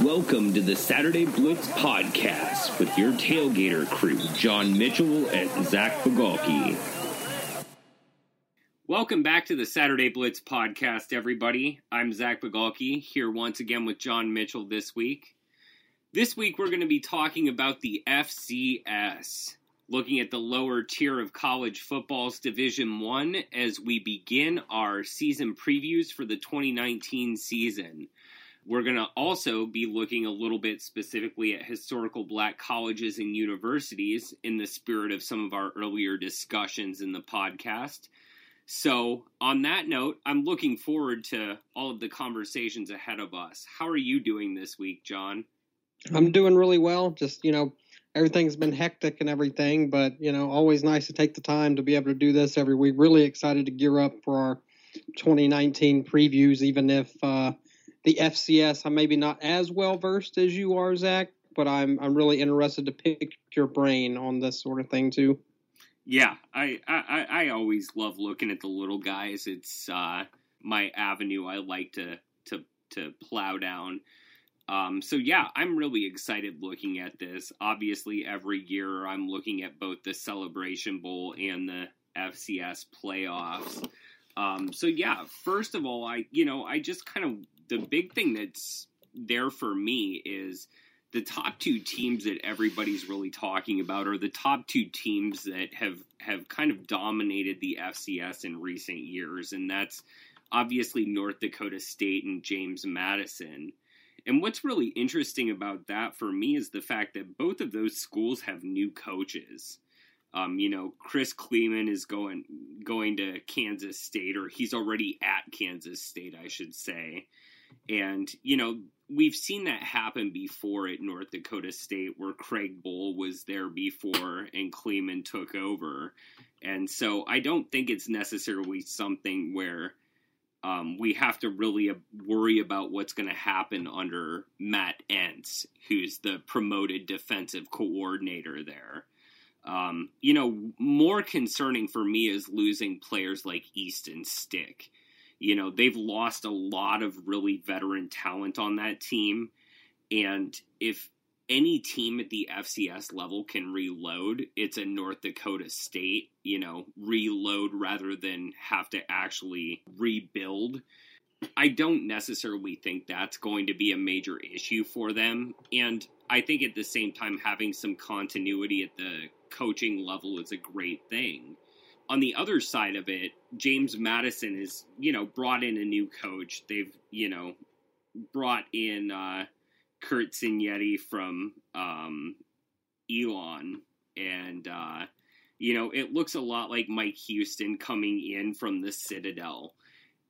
Welcome to the Saturday Blitz podcast with your tailgater crew, John Mitchell and Zach Bigalke. Welcome back to the Saturday Blitz podcast, everybody. I'm Zach Bigalke here once again with John Mitchell this week. This week we're going to be talking about the FCS, looking at the lower tier of college football's Division 1 as we begin our season previews for the 2019 season. We're going to also be looking a little bit specifically at historical black colleges and universities in the spirit of some of our earlier discussions in the podcast. So, on that note, I'm looking forward to all of the conversations ahead of us. How are you doing this week, John? I'm doing really well. Just, you know, everything's been hectic and everything, but, you know, always nice to take the time to be able to do this every week. Really excited to gear up for our 2019 previews, even if, uh, the FCS. I'm maybe not as well versed as you are, Zach, but I'm I'm really interested to pick your brain on this sort of thing too. Yeah, I I, I always love looking at the little guys. It's uh, my avenue. I like to to to plow down. Um, so yeah, I'm really excited looking at this. Obviously, every year I'm looking at both the Celebration Bowl and the FCS playoffs. Um, so yeah, first of all, I you know I just kind of the big thing that's there for me is the top two teams that everybody's really talking about are the top two teams that have have kind of dominated the FCS in recent years, and that's obviously North Dakota State and James Madison. And what's really interesting about that for me is the fact that both of those schools have new coaches. Um, you know, Chris Klieman is going going to Kansas State, or he's already at Kansas State, I should say. And, you know, we've seen that happen before at North Dakota State where Craig Bohl was there before and Klieman took over. And so I don't think it's necessarily something where um, we have to really worry about what's going to happen under Matt Entz, who's the promoted defensive coordinator there. Um, you know, more concerning for me is losing players like Easton Stick you know, they've lost a lot of really veteran talent on that team. And if any team at the FCS level can reload, it's a North Dakota State, you know, reload rather than have to actually rebuild. I don't necessarily think that's going to be a major issue for them. And I think at the same time, having some continuity at the coaching level is a great thing on the other side of it, James Madison is, you know, brought in a new coach. They've, you know, brought in uh, Curt Cignetti from um, Elon, and uh, you know, it looks a lot like Mike Houston coming in from the Citadel.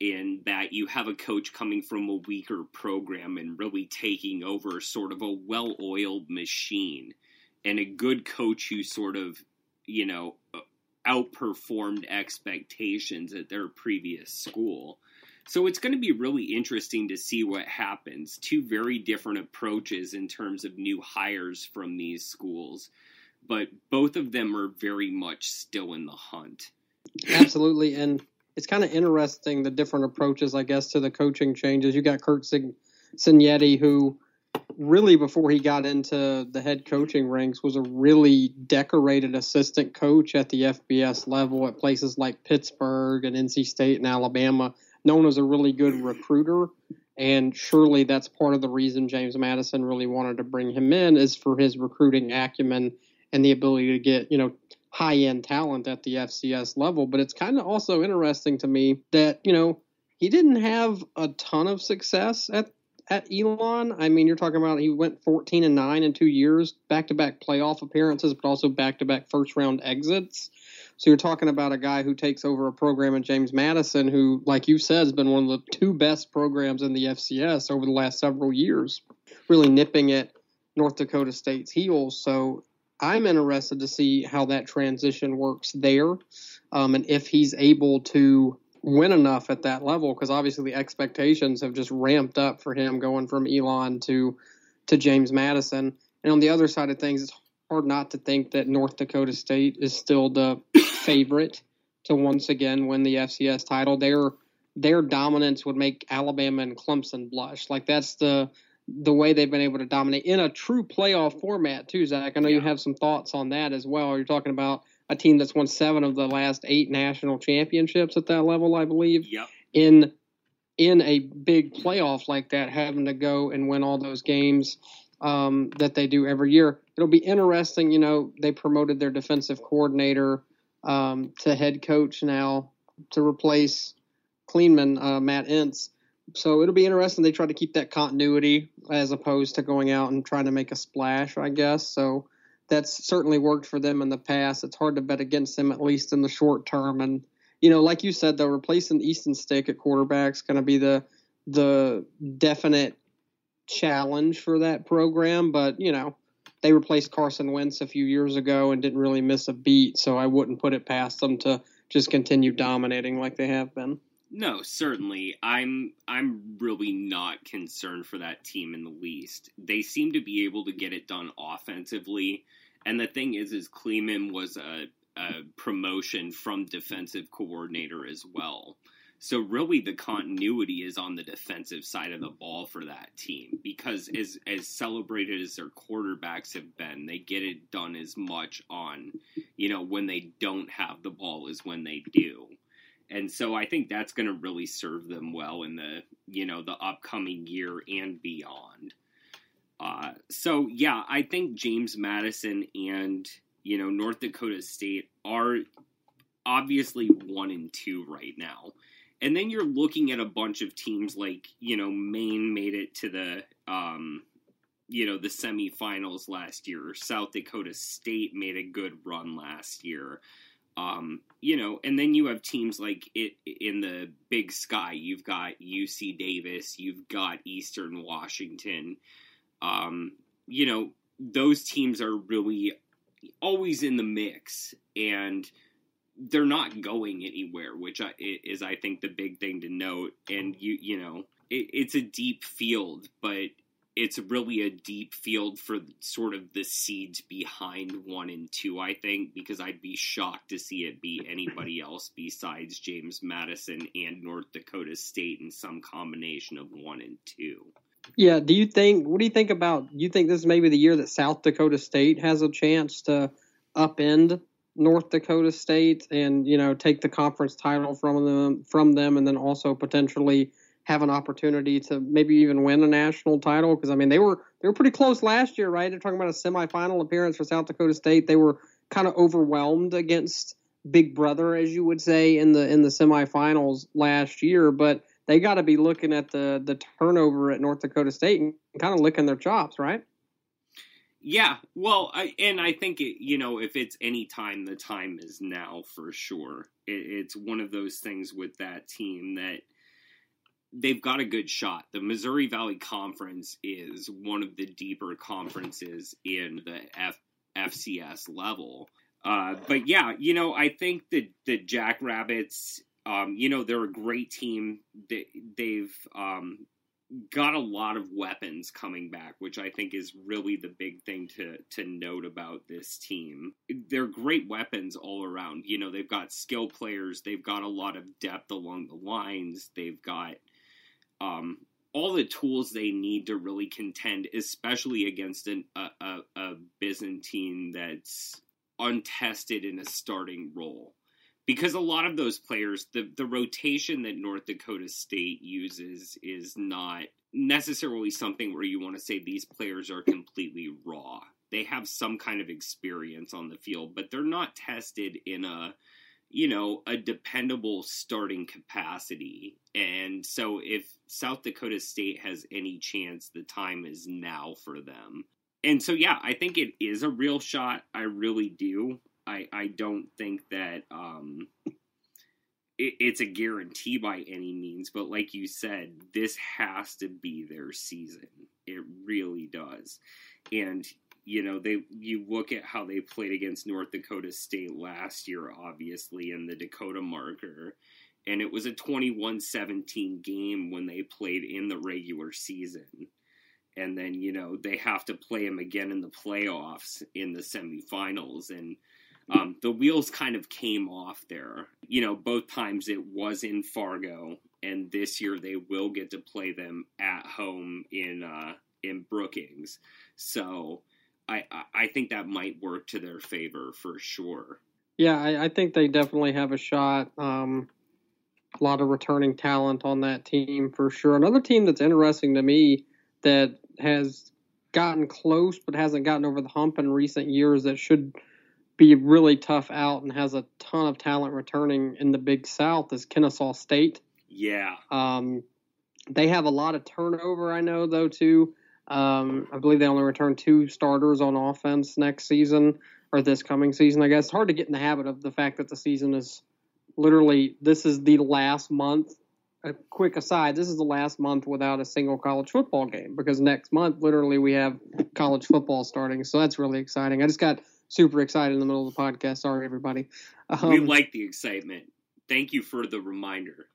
In that you have a coach coming from a weaker program and really taking over sort of a well oiled machine, and a good coach who sort of, you know, outperformed expectations at their previous school. So it's going to be really interesting to see what happens. Two very different approaches in terms of new hires from these schools, but both of them are very much still in the hunt. Absolutely. And it's kind of interesting the different approaches, I guess, to the coaching changes. You got Curt Cignetti, who really before he got into the head coaching ranks was a really decorated assistant coach at the FBS level at places like Pittsburgh and NC State and Alabama, known as a really good recruiter. And surely that's part of the reason James Madison really wanted to bring him in is for his recruiting acumen and the ability to get, you know, high end talent at the FCS level. But it's kind of also interesting to me that, you know, he didn't have a ton of success at at Elon. I mean, you're talking about he went 14 and 9 in two years, back to back playoff appearances, but also back to back first round exits. So you're talking about a guy who takes over a program in James Madison, who, like you said, has been one of the two best programs in the FCS over the last several years, really nipping at North Dakota State's heels. So I'm interested to see how that transition works there, um, and if he's able to win enough at that level because obviously the expectations have just ramped up for him going from Elon to to James Madison. And on the other side of things, it's hard not to think that North Dakota State is still the favorite to once again win the FCS title. Their their dominance would make Alabama and Clemson blush. Like that's the the way they've been able to dominate in a true playoff format too, Zach. I know yeah. you have some thoughts on that as well. You're talking about a team that's won seven of the last eight national championships at that level, I believe. Yep. In in a big playoff like that, having to go and win all those games um, that they do every year. It'll be interesting. You know, they promoted their defensive coordinator um, to head coach now to replace Klieman, uh, Matt Entz. So it'll be interesting. They try to keep that continuity as opposed to going out and trying to make a splash, I guess. So that's certainly worked for them in the past. It's hard to bet against them, at least in the short term. And you know, like you said, though, replacing Easton Stick at quarterback is going to be the the definite challenge for that program. But you know, they replaced Carson Wentz a few years ago and didn't really miss a beat, so I wouldn't put it past them to just continue dominating like they have been. No, certainly. I'm I'm really not concerned for that team in the least. They seem to be able to get it done offensively. And the thing is is Klieman was a, a promotion from defensive coordinator as well. So really the continuity is on the defensive side of the ball for that team because as as celebrated as their quarterbacks have been, they get it done as much on, you know, when they don't have the ball as when they do and so I think that's going to really serve them well in the you know the upcoming year and beyond. Uh, so yeah, I think James Madison and you know North Dakota State are obviously one and two right now, and then you're looking at a bunch of teams like you know Maine made it to the um, you know the semifinals last year. South Dakota State made a good run last year. Um, you know, and then you have teams like it in the Big Sky. You've got UC Davis, you've got Eastern Washington. Um, you know, those teams are really always in the mix, and they're not going anywhere, which I, is, I think, the big thing to note. And you, you know, it, it's a deep field, but it's really a deep field for sort of the seeds behind one and two, I think, because I'd be shocked to see it be anybody else besides James Madison and North Dakota State in some combination of one and two. Yeah, do you think what do you think about you think this is maybe the year that South Dakota State has a chance to upend North Dakota State and, you know, take the conference title from them from them and then also potentially have an opportunity to maybe even win a national title because I mean they were they were pretty close last year, right? They're talking about a semifinal appearance for South Dakota State. They were kind of overwhelmed against Big Brother, as you would say, in the in the semifinals last year, but they got to be looking at the the turnover at North Dakota State and kind of licking their chops, right? Yeah, well, I, and I think it, you know if it's any time, the time is now for sure. It, it's one of those things with that team that they've got a good shot. The Missouri Valley Conference is one of the deeper conferences in the F- FCS level. Uh, but yeah, you know, I think that the Jackrabbits, um, you know, they're a great team. They, they've um, got a lot of weapons coming back, which I think is really the big thing to to note about this team. They're great weapons all around. You know, they've got skill players. They've got a lot of depth along the lines. They've got um, all the tools they need to really contend, especially against an, a, a, a Bison team that's untested in a starting role. Because a lot of those players, the, the rotation that North Dakota State uses is not necessarily something where you want to say these players are completely raw. They have some kind of experience on the field, but they're not tested in a you know, a dependable starting capacity. And so if South Dakota State has any chance, the time is now for them. And so yeah, I think it is a real shot. I really do. I I don't think that um it, it's a guarantee by any means, but like you said, this has to be their season. It really does. And you know they you look at how they played against North Dakota State last year obviously in the Dakota marker and it was a 21-17 game when they played in the regular season and then you know they have to play them again in the playoffs in the semifinals and um, the wheels kind of came off there you know both times it was in fargo and this year they will get to play them at home in uh, in Brookings. So I I think that might work to their favor for sure. Yeah, I, I think they definitely have a shot. Um, a lot of returning talent on that team for sure. Another team that's interesting to me that has gotten close but hasn't gotten over the hump in recent years that should be really tough out and has a ton of talent returning in the Big South is Kennesaw State. Yeah. Um, they have a lot of turnover, I know, though, too. Um, I believe they only return two starters on offense next season or this coming season. I guess it's hard to get in the habit of the fact that the season is literally this is the last month. A quick aside: this is the last month without a single college football game because next month, literally, we have college football starting. So that's really exciting. I just got super excited in the middle of the podcast. Sorry, everybody. Um, we like the excitement. Thank you for the reminder.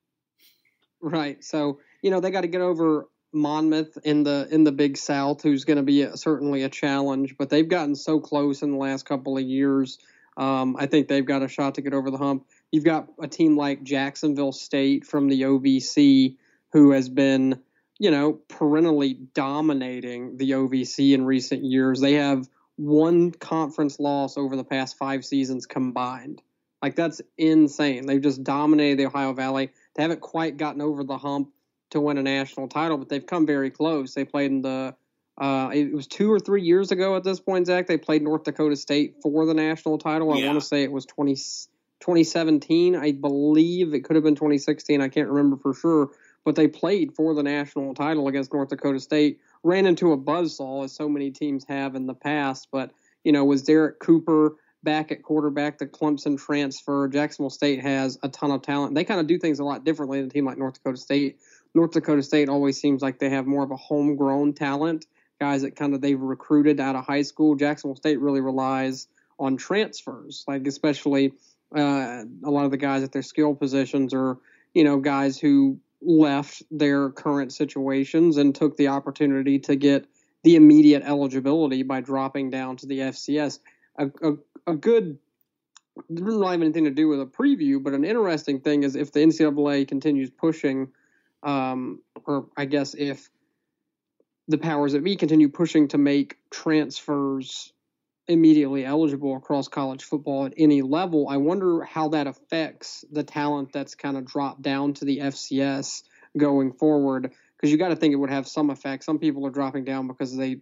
Right. So you know they got to get over Monmouth in the in the Big South, who's going to be a, certainly a challenge. But they've gotten so close in the last couple of years. Um, I think they've got a shot to get over the hump. You've got a team like Jacksonville State from the OVC, who has been, you know, perennially dominating the OVC in recent years. They have one conference loss over the past five seasons combined. Like that's insane. They've just dominated the Ohio Valley. They haven't quite gotten over the hump to win a national title, but they've come very close. They played in the uh, it was two or three years ago at this point, Zach. They played North Dakota State for the national title. I want to say it was 20, 2017, I believe. It could have been 2016. I can't remember for sure. But they played for the national title against North Dakota State. Ran into a buzzsaw, as so many teams have in the past. But, you know, was Zerrick Cooper back at quarterback, the Clemson transfer. Jacksonville State has a ton of talent. They kind of do things a lot differently than a team like North Dakota State. North Dakota State always seems like they have more of a homegrown talent, guys that kind of they've recruited out of high school. Jacksonville State really relies on transfers, like especially uh, a lot of the guys at their skill positions are, you know, guys who left their current situations and took the opportunity to get the immediate eligibility by dropping down to the FCS. A, a, a good doesn't really have anything to do with a preview, but an interesting thing is if the NCAA continues pushing um, or I guess if the powers that be continue pushing to make transfers immediately eligible across college football at any level, I wonder how that affects the talent that's kind of dropped down to the FCS going forward. Because you got to think it would have some effect. Some people are dropping down because they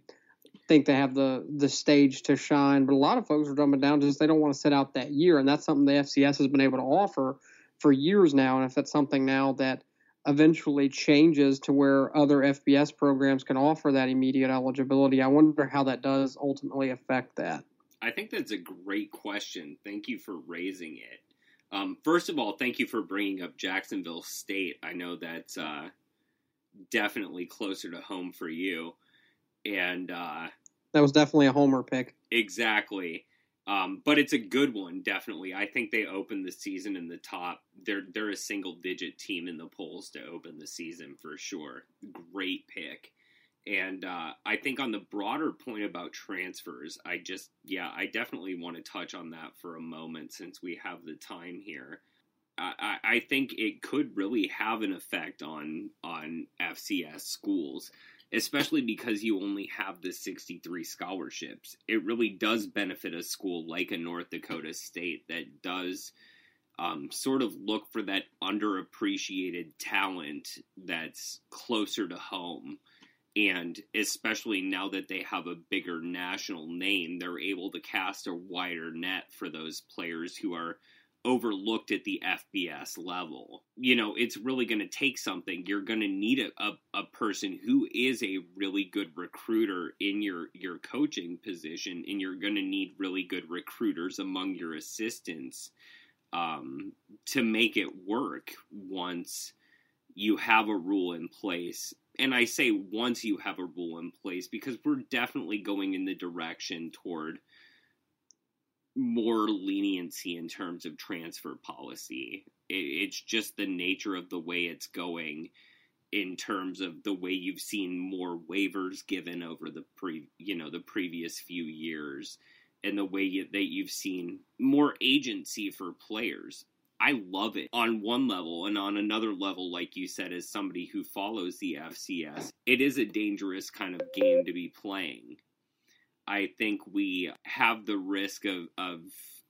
think they have the the stage to shine, but a lot of folks are dropping down just they don't want to sit out that year, and that's something the FCS has been able to offer for years now. And if that's something now that eventually changes to where other FBS programs can offer that immediate eligibility. I wonder how that does ultimately affect that. I think that's a great question. Thank you for raising it. Um, first of all, thank you for bringing up Jacksonville State. I know that's uh, definitely closer to home for you, and uh, that was definitely a homer pick. Exactly. Um, but it's a good one, definitely. I think they open the season in the top. They're they're a single digit team in the polls to open the season for sure. Great pick. And uh, I think on the broader point about transfers, I just yeah, I definitely want to touch on that for a moment since we have the time here. I, I think it could really have an effect on on FCS schools especially because you only have the 63 scholarships. It really does benefit a school like a North Dakota State that does um, sort of look for that underappreciated talent that's closer to home. And especially now that they have a bigger national name, they're able to cast a wider net for those players who are overlooked at the FBS level. You know, it's really going to take something. You're going to need a, a, a, person who is a really good recruiter in your, your coaching position, and you're going to need really good recruiters among your assistants um, to make it work once you have a rule in place. And I say once you have a rule in place because we're definitely going in the direction toward – more leniency in terms of transfer policy. It's just the nature of the way it's going in terms of the way you've seen more waivers given over the pre you know the previous few years and the way you, that you've seen more agency for players I love it on one level, and on another level, like you said, as somebody who follows the FCS, it is a dangerous kind of game to be playing. I think we have the risk of, of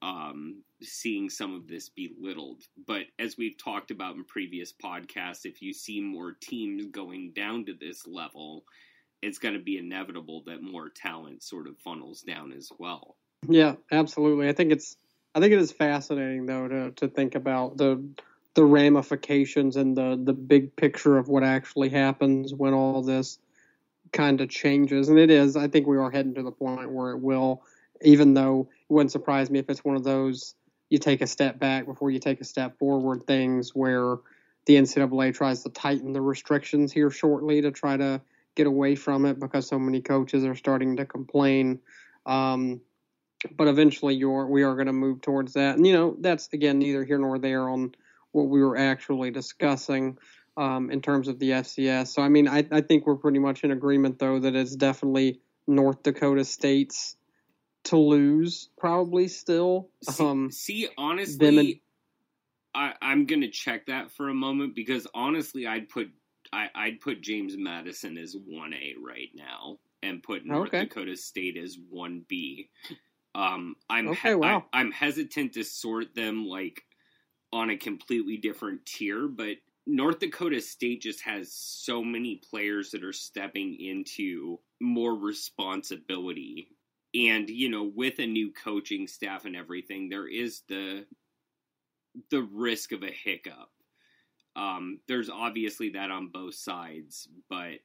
um, seeing some of this belittled. But as we've talked about in previous podcasts, if you see more teams going down to this level, it's going to be inevitable that more talent sort of funnels down as well. Yeah, absolutely. I think it's I think it is fascinating though to to think about the the ramifications and the the big picture of what actually happens when all this kind of changes. And it is. I think we are heading to the point where it will. Even though it wouldn't surprise me if it's one of those you take a step back before you take a step forward things where the NCAA tries to tighten the restrictions here shortly to try to get away from it because so many coaches are starting to complain. Um, but eventually, you're, we are going to move towards that. And, you know, that's, again, neither here nor there on what we were actually discussing um, in terms of the FCS. So, I mean, I, I think we're pretty much in agreement, though, that it's definitely North Dakota State's to lose, probably still. See, um, see honestly, I, I'm going to check that for a moment because honestly, I'd put I, I'd put James Madison as one A right now and put North okay. Dakota State as one B. Um, I'm okay, he- wow. I, I'm hesitant to sort them like on a completely different tier, but North Dakota State just has so many players that are stepping into more responsibility. And, you know, with a new coaching staff and everything, there is the the risk of a hiccup. Um, there's obviously that on both sides, but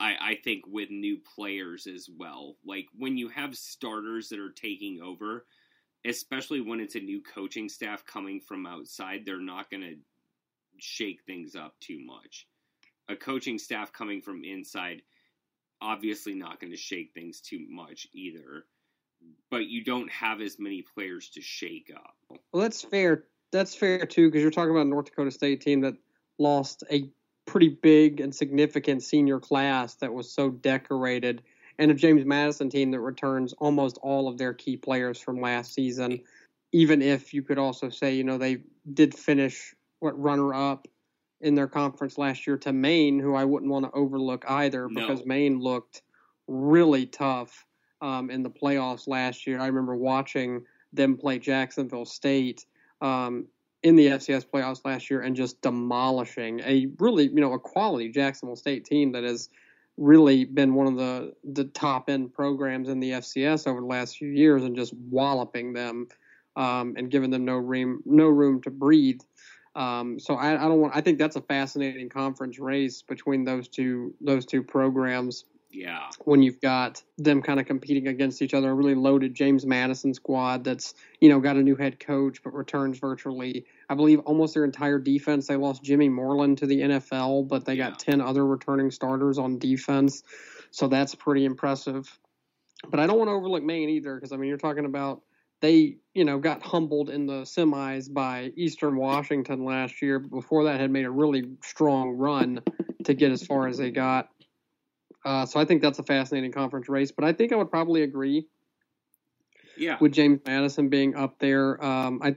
I, I think with new players as well. Like when you have starters that are taking over, especially when it's a new coaching staff coming from outside, they're not going to shake things up too much. A coaching staff coming from inside, obviously not going to shake things too much either. But you don't have as many players to shake up. Well, that's fair that's fair too, because you're talking about a North Dakota State team that lost a pretty big and significant senior class that was so decorated, and a James Madison team that returns almost all of their key players from last season. Even if you could also say, you know, they did finish what runner up in their conference last year to Maine, who I wouldn't want to overlook either, because no. Maine looked really tough um, in the playoffs last year. I remember watching them play Jacksonville State um, in the FCS playoffs last year and just demolishing a really, you know, a quality Jacksonville State team that has really been one of the the top end programs in the FCS over the last few years and just walloping them um, and giving them no room no room to breathe. Um, so I, I, don't want. I think that's a fascinating conference race between those two those two programs. Yeah. When you've got them kind of competing against each other, a really loaded James Madison squad that's, you know, got a new head coach but returns virtually, I believe, almost their entire defense. They lost Jimmy Moreland to the NFL, but they yeah. got 10 other returning starters on defense. So that's pretty impressive. But I don't want to overlook Maine either because, I mean, you're talking about they, you know, got humbled in the semis by Eastern Washington last year. Before that, had made a really strong run to get as far as they got. Uh, so I think that's a fascinating conference race. But I think I would probably agree. Yeah. With James Madison being up there, um, I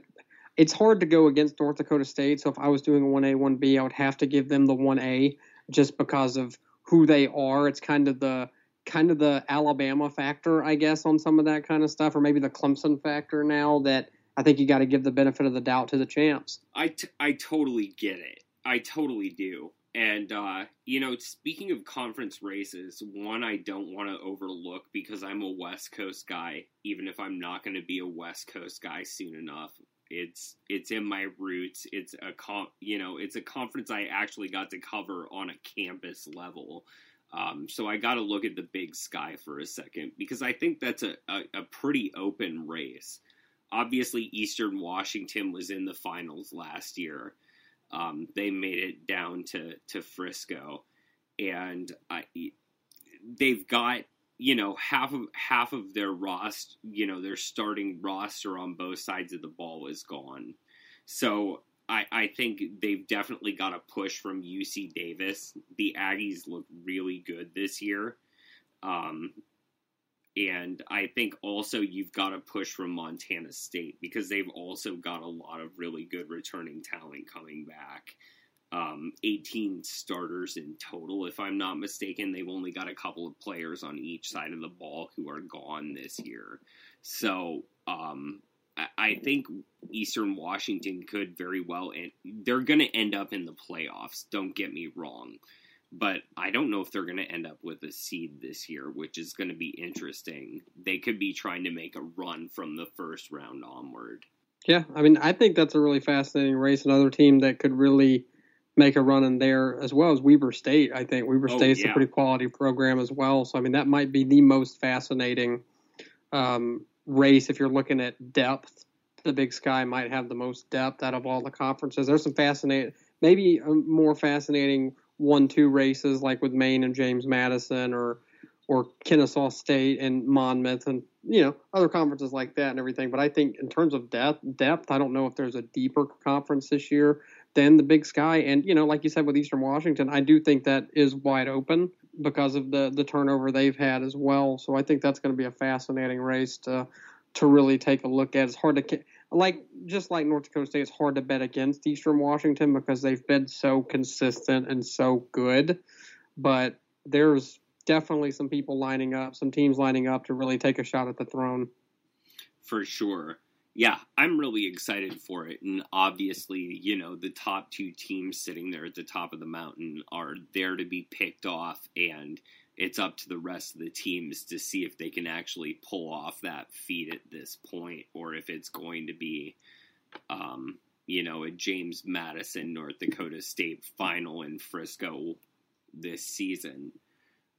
it's hard to go against North Dakota State. So if I was doing a one A one B, I would have to give them the one A just because of who they are. It's kind of the kind of the Alabama factor, I guess, on some of that kind of stuff, or maybe the Clemson factor now that I think you got to give the benefit of the doubt to the champs. I, t- I totally get it. I totally do. And, uh, you know, speaking of conference races, one I don't want to overlook because I'm a West Coast guy, even if I'm not going to be a West Coast guy soon enough. It's it's in my roots. It's a com- you know it's a conference I actually got to cover on a campus level. Um, so I got to look at the Big Sky for a second because I think that's a, a, a pretty open race. Obviously, Eastern Washington was in the finals last year um, they made it down to to Frisco, and I, they've got you know half of half of their roster, you know their starting roster on both sides of the ball is gone. So I, I think they've definitely got a push from UC Davis. The Aggies look really good this year. Um, and I think also you've got a push from Montana State because they've also got a lot of really good returning talent coming back. Um, 18 starters in total, if I'm not mistaken. They've only got a couple of players on each side of the ball who are gone this year. So um, I think Eastern Washington could very well, and they're going to end up in the playoffs. Don't get me wrong but I don't know if they're going to end up with a seed this year, which is going to be interesting. They could be trying to make a run from the first round onward. Yeah, I mean, I think that's a really fascinating race. Another team that could really make a run in there, as well as Weber State. I think Weber oh, State's yeah. a pretty quality program as well. So, I mean, that might be the most fascinating um, race if you're looking at depth. The Big Sky might have the most depth out of all the conferences. There's some fascinating, maybe more fascinating one two races like with Maine and James Madison or or Kennesaw State and Monmouth and you know other conferences like that and everything. But I think in terms of depth, depth, I don't know if there's a deeper conference this year than the Big Sky. And you know, like you said with Eastern Washington, I do think that is wide open because of the the turnover they've had as well. So I think that's going to be a fascinating race to to really take a look at. It's hard to like just like North Dakota State, it's hard to bet against Eastern Washington because they've been so consistent and so good. But there's definitely some people lining up, some teams lining up to really take a shot at the throne. For sure. Yeah, I'm really excited for it. And obviously, you know, the top two teams sitting there at the top of the mountain are there to be picked off. And it's up to the rest of the teams to see if they can actually pull off that feat at this point, or if it's going to be, um, you know, a James Madison North Dakota State final in Frisco this season.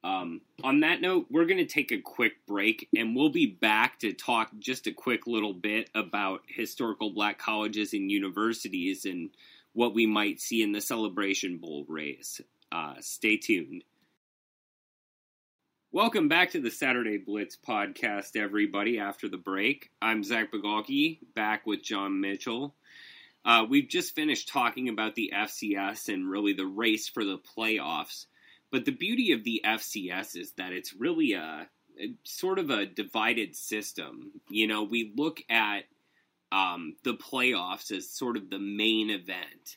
Um, on that note, we're going to take a quick break and we'll be back to talk just a quick little bit about historical black colleges and universities and what we might see in the Celebration Bowl race. Uh, stay tuned. Welcome back to the Saturday Blitz podcast, everybody. After the break, I'm Zach Bigalke, back with John Mitchell. Uh, we've just finished talking about the FCS and really the race for the playoffs. But the beauty of the FCS is that it's really a, a sort of a divided system. You know, we look at um, the playoffs as sort of the main event,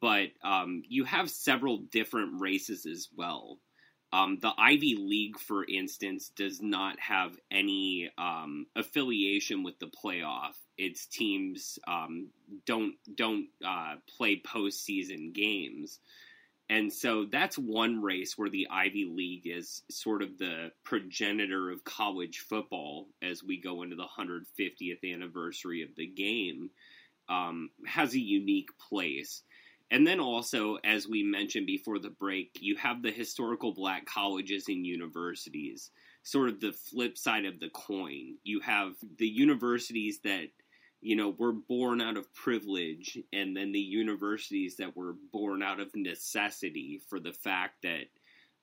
but um, you have several different races as well. Um, the Ivy League, for instance, does not have any um, affiliation with the playoff. Its teams um, don't don't uh, play postseason games, and so that's one race where the Ivy League is sort of the progenitor of college football as we go into the 150th anniversary of the game. Um, has a unique place. And then also, as we mentioned before the break, you have the historical black colleges and universities, sort of the flip side of the coin. You have the universities that, you know, we were born out of privilege, and then the universities that were born out of necessity for the fact that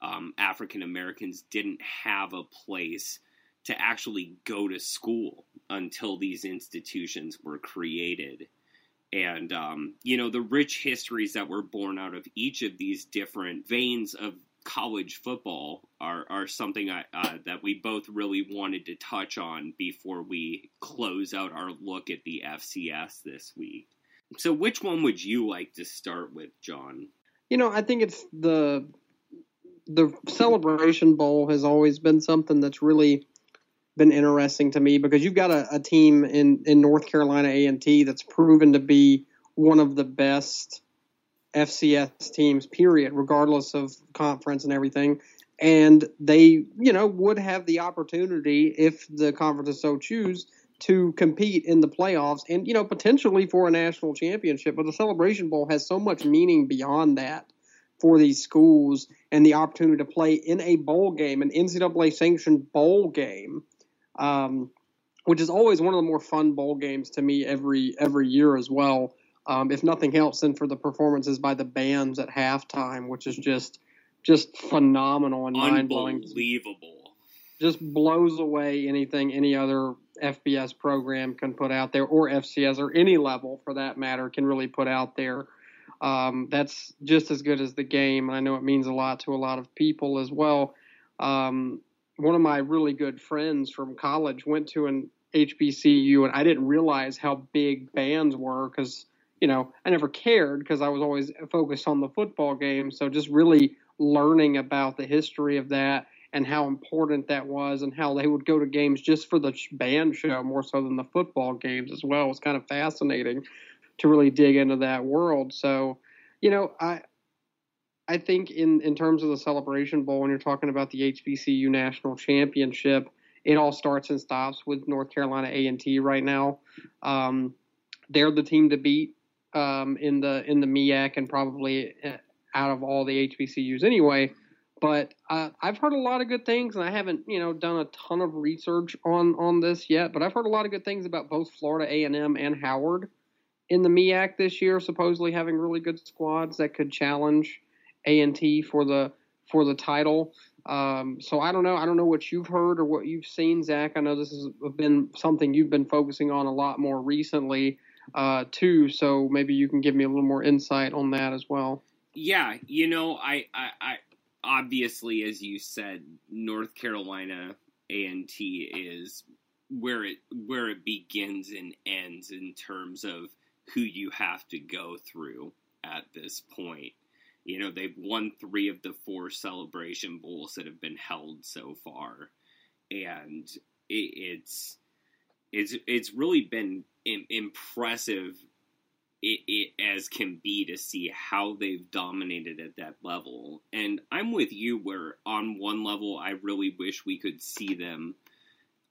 um, African Americans didn't have a place to actually go to school until these institutions were created. And um, you know the rich histories that were born out of each of these different veins of college football are, are something I, uh, that we both really wanted to touch on before we close out our look at the FCS this week. So, which one would you like to start with, John? You know, I think it's the the Celebration Bowl has always been something that's really been interesting to me because you've got a, a team in, in North Carolina A and T that's proven to be one of the best FCS teams, period, regardless of conference and everything. And they, you know, would have the opportunity if the conferences so choose to compete in the playoffs and, you know, potentially for a national championship. But the Celebration Bowl has so much meaning beyond that for these schools and the opportunity to play in a bowl game, an NCAA sanctioned bowl game um, which is always one of the more fun bowl games to me every every year as well. Um, if nothing else, then for the performances by the bands at halftime, which is just just phenomenal and mind blowing. Unbelievable. Just blows away anything any other FBS program can put out there, or FCS, or any level for that matter, can really put out there. Um, that's just as good as the game. And I know it means a lot to a lot of people as well. Um, one of my really good friends from college went to an HBCU, and I didn't realize how big bands were because you know I never cared because I was always focused on the football game. So just really learning about the history of that and how important that was, and how they would go to games just for the band show more so than the football games as well was kind of fascinating to really dig into that world. So you know I I think in, in terms of the Celebration Bowl, when you're talking about the HBCU national championship, it all starts and stops with North Carolina A and T right now. Um, they're the team to beat um, in the in the MEAC and probably uh, out of all the HBCUs anyway. But uh, I've heard a lot of good things, and I haven't you know done a ton of research on on this yet. But I've heard a lot of good things about both Florida A and M and Howard in the MEAC this year, supposedly having really good squads that could challenge a and T for the for the title. Um, so I don't know. I don't know what you've heard or what you've seen, Zach. I know this has been something you've been focusing on a lot more recently, uh, too. So maybe you can give me a little more insight on that as well. Yeah, you know, I, I, I obviously, as you said, North Carolina A and T is where it where it begins and ends in terms of who you have to go through at this point. You know, they've won three of the four celebration bowls that have been held so far, and it, it's it's it's really been Im- impressive it, it, as can be to see how they've dominated at that level. And I'm with you where on one level I really wish we could see them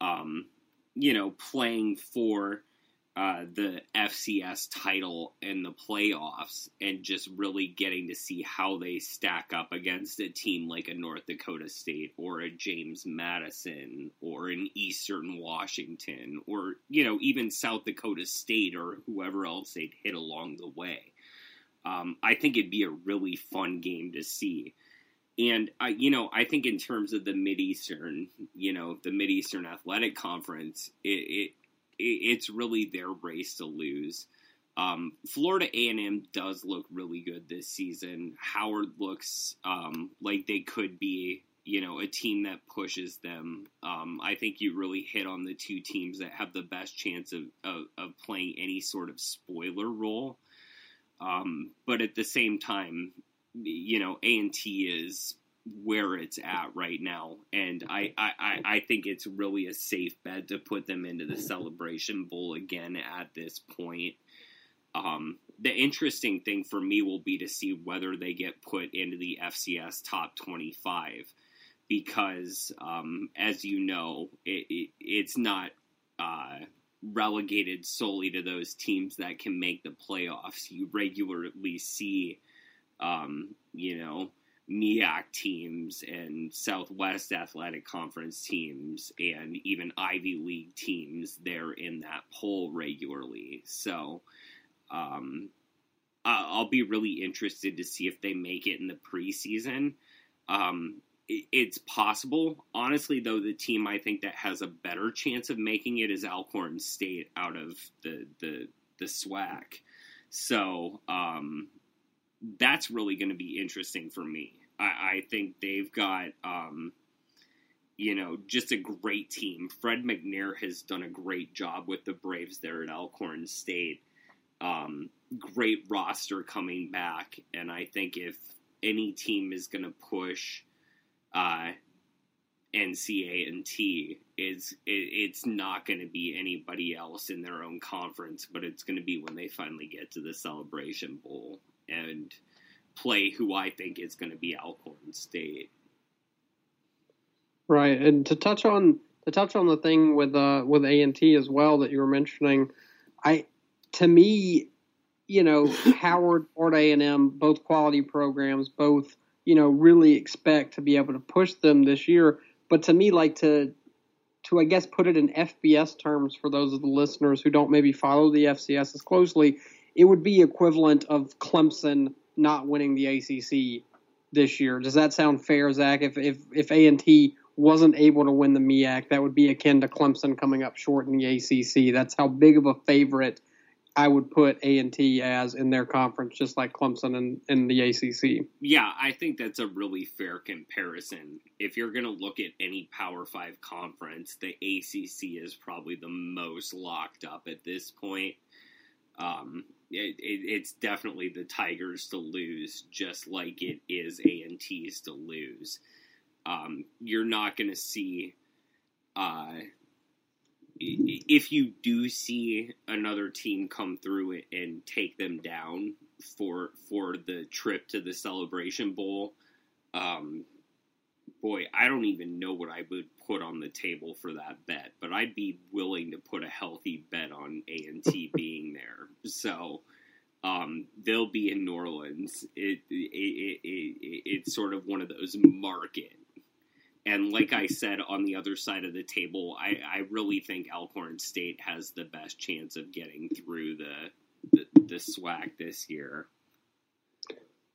um, you know, playing for uh, the FCS title in the playoffs and just really getting to see how they stack up against a team like a North Dakota State or a James Madison or an Eastern Washington or, you know, even South Dakota State or whoever else they'd hit along the way. Um, I think it'd be a really fun game to see. And I, you know, I think in terms of the Mid Eastern, you know, the Mid Eastern Athletic Conference, it, it it's really their race to lose. Um, Florida A&M does look really good this season. Howard looks um, like they could be, you know, a team that pushes them. Um, I think you really hit on the two teams that have the best chance of, of, of playing any sort of spoiler role. Um, but at the same time, you know, A&T is where it's at right now, and I, I, I think it's really a safe bet to put them into the Celebration Bowl again at this point. Um, the interesting thing for me will be to see whether they get put into the FCS top 25 because, um, as you know, it, it, it's not uh, relegated solely to those teams that can make the playoffs. You regularly see, um, you know, MEAC teams and Southwest Athletic Conference teams and even Ivy League teams there in that poll regularly. So um, I'll be really interested to see if they make it in the preseason. Um, it's possible. Honestly, though, the team I think that has a better chance of making it is Alcorn State out of the the the SWAC. So um, that's really going to be interesting for me. I, I think they've got, um, you know, just a great team. Fred McNair has done a great job with the Braves there at Alcorn State. Um, great roster coming back, and I think if any team is going to push uh, NCA and T, is it, it's not going to be anybody else in their own conference, but it's going to be when they finally get to the Celebration Bowl and play who I think is going to be Alcorn State. Right, and to touch on to touch on the thing with uh, with A and T as well that you were mentioning, I to me, you know, Howard, Florida A and M, both quality programs, both you know really expect to be able to push them this year. But to me, like to to I guess put it in FBS terms for those of the listeners who don't maybe follow the FCS as closely, it would be equivalent of Clemson not winning the ACC this year. Does that sound fair, Zach? If if if A and T wasn't able to win the MEAC, that would be akin to Clemson coming up short in the ACC. That's how big of a favorite I would put A and T as in their conference, just like Clemson and in the ACC. Yeah, I think that's a really fair comparison. If you're going to look at any Power Five conference, the ACC is probably the most locked up at this point. Um, it, it, it's definitely the Tigers to lose, just like it is A and T's to lose. Um, you're not going to see. Uh, if you do see another team come through and take them down for for the trip to the Celebration Bowl, um, boy, I don't even know what I would put on the table for that bet, but I'd be willing to put a healthy bet on A and T being there. So. Um, they'll be in New Orleans. It, it, it, it, it's sort of one of those market and like I said on the other side of the table, I, I really think Alcorn State has the best chance of getting through the the, the SWAC this year.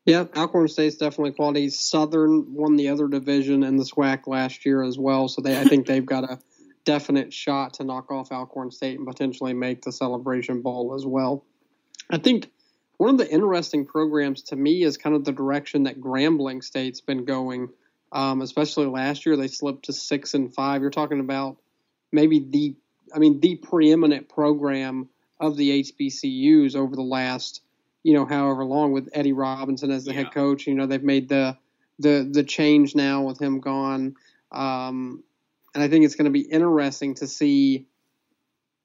Yeah, Alcorn State's definitely quality. Southern won the other division in the SWAC last year as well, so they I think they've got a definite shot to knock off Alcorn State and potentially make the Celebration Bowl as well. I think one of the interesting programs to me is kind of the direction that Grambling State's been going um, especially last year they slipped to six and five. You're talking about maybe the, I mean, the preeminent program of the HBCUs over the last, you know, however long with Eddie Robinson as the yeah. head coach. You know, they've made the the the change now with him gone, um, and I think it's going to be interesting to see.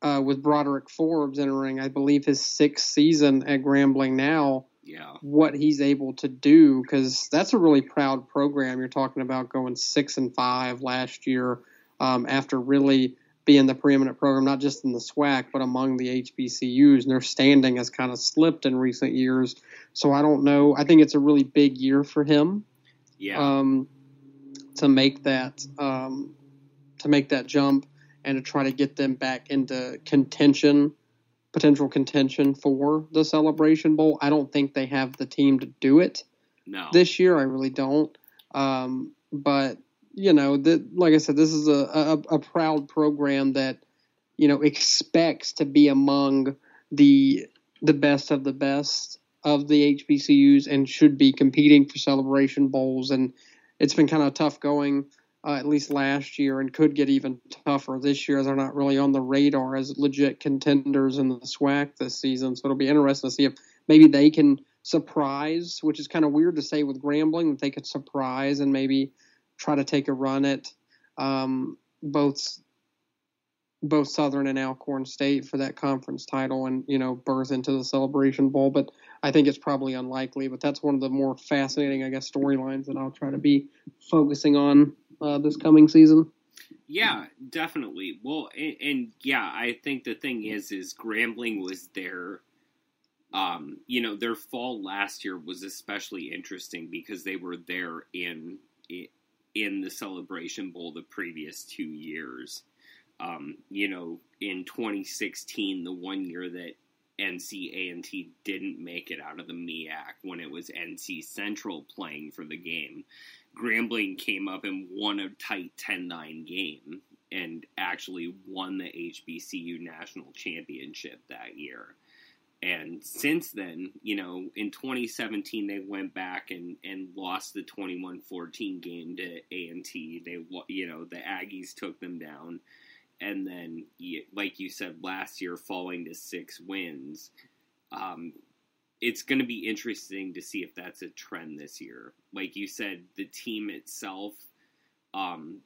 Uh, with Broderick Fobbs entering, I believe his sixth season at Grambling now, yeah. what he's able to do because that's a really proud program. You're talking about going six and five last year um, after really being the preeminent program, not just in the SWAC but among the HBCUs, and their standing has kind of slipped in recent years. So I don't know. I think it's a really big year for him. Yeah. Um, to make that um, to make that jump and to try to get them back into contention potential contention for the Celebration Bowl. I don't think they have the team to do it no. this year. I really don't. Um, but you know, the, like I said, this is a, a, a proud program that you know expects to be among the the best of the best of the HBCUs and should be competing for Celebration Bowls. And it's been kind of tough going uh, at least last year, and could get even tougher this year. They're not really on the radar as legit contenders in the SWAC this season. So it'll be interesting to see if maybe they can surprise, which is kind of weird to say with Grambling that they could surprise and maybe try to take a run at um, both both Southern and Alcorn State for that conference title and you know birth into the Celebration Bowl. But I think it's probably unlikely. But that's one of the more fascinating, I guess, storylines that I'll try to be focusing on uh, this coming season. Yeah, definitely. Well, and, and, yeah, I think the thing is, is Grambling was their, um, you know, their fall last year was especially interesting because they were there in in the Celebration Bowl the previous two years. Um, you know, in 2016, the one year that NC A&T didn't make it out of the MEAC when it was NC Central playing for the game. Grambling came up and won a tight 10-9 game and actually won the HBCU national championship that year. And since then, you know, in 2017 they went back and, and lost the 21-14 game to A&T. They you know, the Aggies took them down and then like you said last year falling to 6 wins. Um, it's going to be interesting to see if that's a trend this year. Like you said, the team itself, um,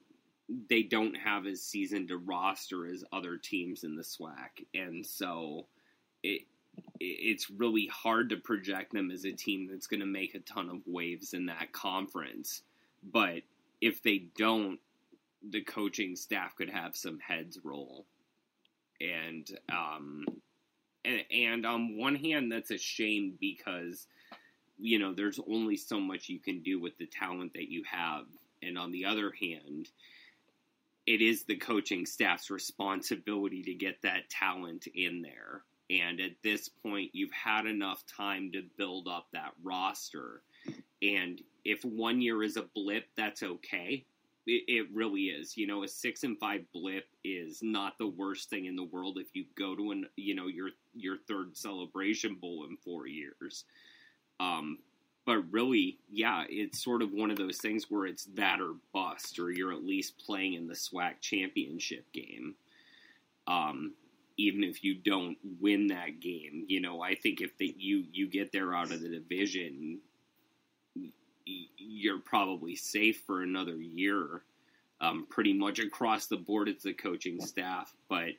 they don't have as seasoned a roster as other teams in the SWAC, and so it it's really hard to project them as a team that's going to make a ton of waves in that conference. But if they don't, the coaching staff could have some heads roll, and um, and, and on one hand, that's a shame because you know there's only so much you can do with the talent that you have, and on the other hand, it is the coaching staff's responsibility to get that talent in there. And at this point, you've had enough time to build up that roster. And if one year is a blip, that's okay. it, it really is. You know, a six and five blip is not the worst thing in the world if you go to an you know your your third celebration bowl in four years. Um, but really, yeah, it's sort of one of those things where it's that or bust, or you're at least playing in the SWAC championship game. Um, even if you don't win that game, you know, I think if that you you get there out of the division, you're probably safe for another year, um, pretty much across the board as the coaching staff. But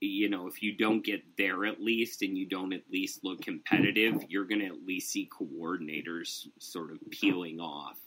you know, if you don't get there at least, and you don't at least look competitive, you're going to at least see coordinators sort of peeling off.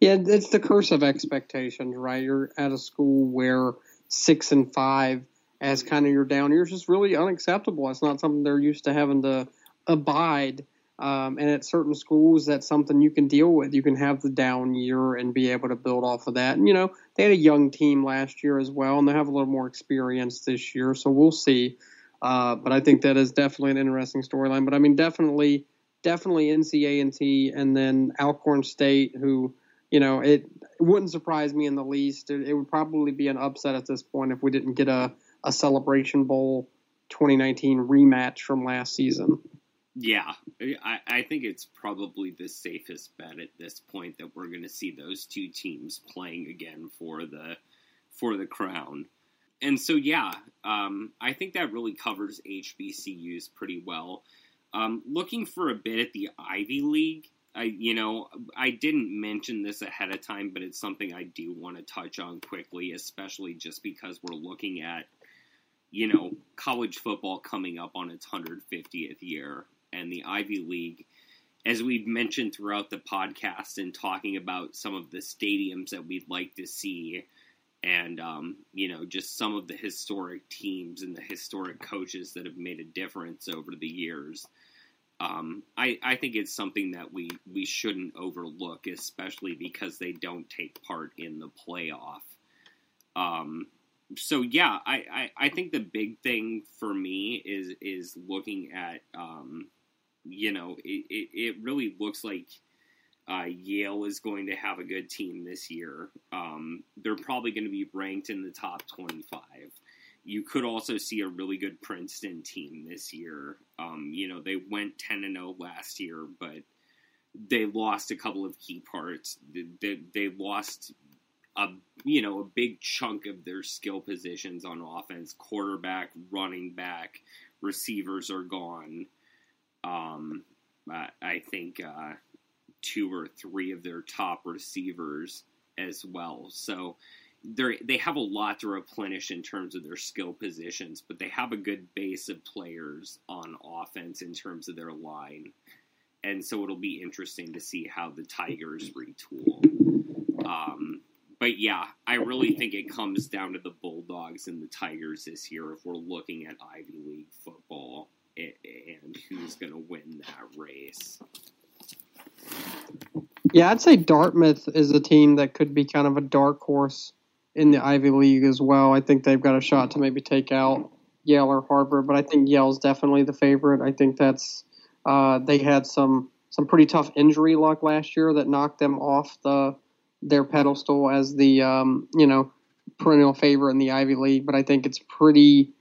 Yeah, it's the curse of expectations, right? You're at a school where six and five as kind of your down year is just really unacceptable. It's not something they're used to having to abide um, and at certain schools, that's something you can deal with. You can have the down year and be able to build off of that. And, you know, they had a young team last year as well, and they have a little more experience this year, so we'll see. Uh, but I think that is definitely an interesting storyline. But I mean, definitely, definitely NCA&T and then Alcorn State, who, you know, it, wouldn't surprise me in the least. It, it, would probably be an upset at this point if we didn't get a, a Celebration Bowl 2019 rematch from last season. Yeah, I, I think it's probably the safest bet at this point that we're going to see those two teams playing again for the for the crown. And so, yeah, um, I think that really covers HBCUs pretty well. Um, looking for a bit at the Ivy League, I you know I didn't mention this ahead of time, but it's something I do want to touch on quickly, especially just because we're looking at you know college football coming up on its 150th year and the Ivy League, as we've mentioned throughout the podcast and talking about some of the stadiums that we'd like to see, and um, you know just some of the historic teams and the historic coaches that have made a difference over the years. Um, I, I think it's something that we, we shouldn't overlook, especially because they don't take part in the playoff. Um, so yeah, I, I, I, think the big thing for me is is looking at um, you know, it, it, it really looks like uh, Yale is going to have a good team this year. Um, they're probably going to be ranked in the top 25. You could also see a really good Princeton team this year. Um, you know, they went 10 and 0 last year, but they lost a couple of key parts. They, they, they lost a you know a big chunk of their skill positions on offense. Quarterback, running back, receivers are gone. Um, I think uh, two or three of their top receivers as well. So they they have a lot to replenish in terms of their skill positions, but they have a good base of players on offense in terms of their line. And so it'll be interesting to see how the Tigers retool. Um, but yeah, I really think it comes down to the Bulldogs and the Tigers this year if we're looking at Ivy League football and who's going to win that race. Yeah, I'd say Dartmouth is a team that could be kind of a dark horse in the Ivy League as well. I think they've got a shot to maybe take out Yale or Harvard, but I think Yale's definitely the favorite. I think that's uh, they had some some pretty tough injury luck last year that knocked them off the their pedestal as the um, you know perennial favorite in the Ivy League. But I think it's pretty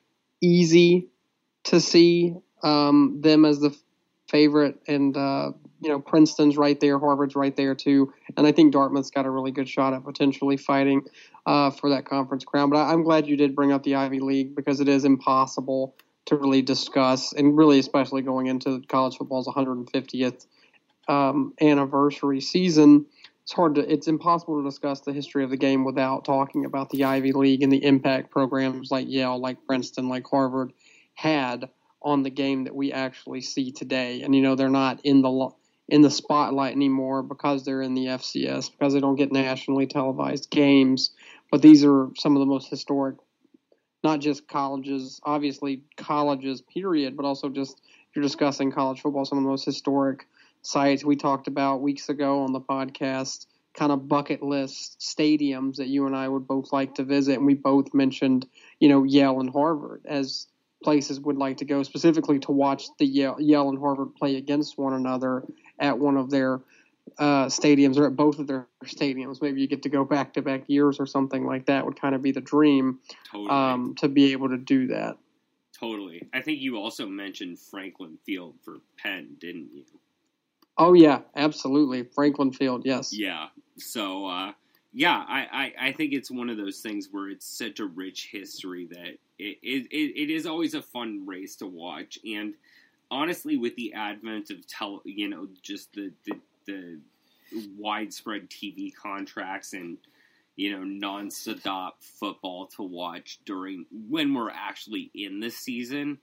easy to see um, them as the favorite, and uh, you know Princeton's right there, Harvard's right there too, and I think Dartmouth's got a really good shot at potentially fighting uh, for that conference crown. But I, am glad you did bring up the Ivy League because it is impossible to really discuss, and really especially going into college football's 150th um, anniversary season. It's hard to, it's impossible to discuss the history of the game without talking about the Ivy League and the impact programs like Yale, like Princeton, like Harvard had on the game that we actually see today. And you know, they're not in the in the spotlight anymore because they're in the FCS because they don't get nationally televised games. But these are some of the most historic, not just colleges, obviously colleges, period, but also just you're discussing college football, some of the most historic sites we talked about weeks ago on the podcast kind of bucket list stadiums that you and I would both like to visit. And we both mentioned, you know, Yale and Harvard as places would like to go, specifically to watch the Yale, Yale and Harvard play against one another at one of their uh, stadiums or at both of their stadiums. Maybe you get to go back to back years or something like that would kind of be the dream Totally. um, to be able to do that. totally. I think you also mentioned Franklin Field for Penn, didn't you? Oh yeah, absolutely. Franklin Field, yes. Yeah. So, uh, yeah, I, I, I think it's one of those things where it's such a rich history that it, it, it, it is always a fun race to watch. And honestly, with the advent of tele, you know, just the, the, the widespread TV contracts and, you know, non-stop football to watch during when we're actually in the season,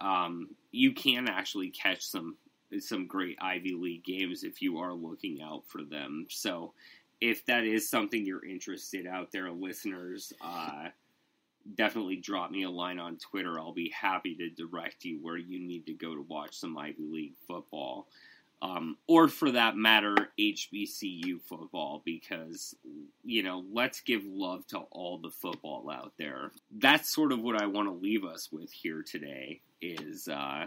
um, you can actually catch some some great Ivy League games if you are looking out for them. So, if that is something you're interested out there, listeners, uh, definitely drop me a line on Twitter. I'll be happy to direct you where you need to go to watch some Ivy League football. Um, or for that matter, HBCU football, because, you know, let's give love to all the football out there. That's sort of what I want to leave us with here today is, uh,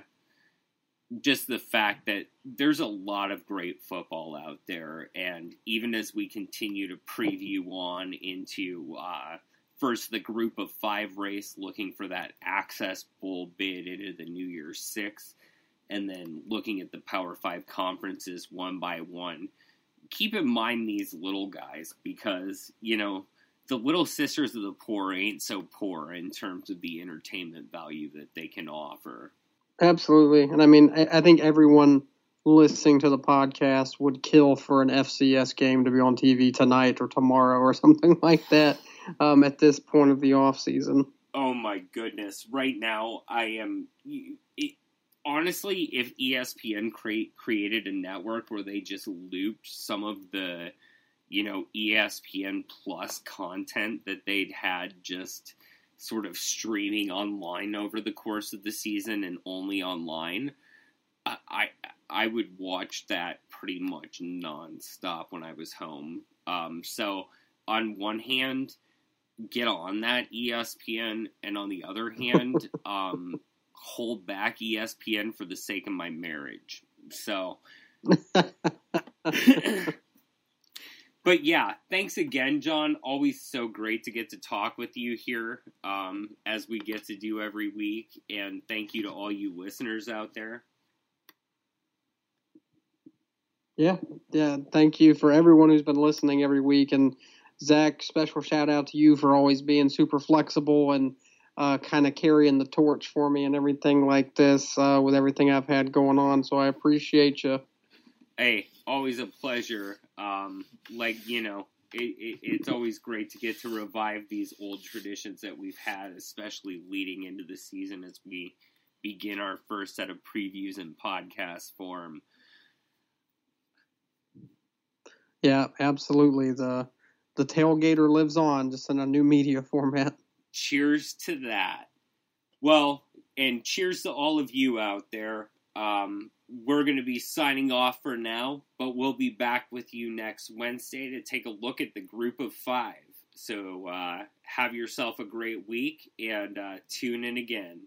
just the fact that there's a lot of great football out there, and even as we continue to preview on into uh, first the group of five race looking for that access bowl bid into the New Year's Six, and then looking at the Power Five conferences one by one, keep in mind these little guys because you know the little sisters of the poor ain't so poor in terms of the entertainment value that they can offer. Absolutely. And I mean, I, I think everyone listening to the podcast would kill for an FCS game to be on TV tonight or tomorrow or something like that um, at this point of the off season. Oh my goodness! Right now, I am. It, honestly, if ESPN create, created a network where they just looped some of the, you know, ESPN Plus content that they'd had just sort of streaming online over the course of the season and only online, I I, I would watch that pretty much nonstop when I was home. Um, so on one hand, get on that ESPN, and on the other hand, um, hold back ESPN for the sake of my marriage. So. but yeah, thanks again, John. Always so great to get to talk with you here, um, as we get to do every week. And thank you to all you listeners out there. Yeah, yeah. Thank you for everyone who's been listening every week. And Zach, special shout out to you for always being super flexible and uh, kind of carrying the torch for me and everything like this uh, with everything I've had going on. So I appreciate you. Hey, always a pleasure. Um, like you know, it, it, it's always great to get to revive these old traditions that we've had, especially leading into the season as we begin our first set of previews in podcast form. Yeah, absolutely. The the tailgater lives on, just in a new media format. Cheers to that. Well, and cheers to all of you out there. Um, we're going to be signing off for now, but we'll be back with you next Wednesday to take a look at the group of five. So uh, have yourself a great week and uh, tune in again.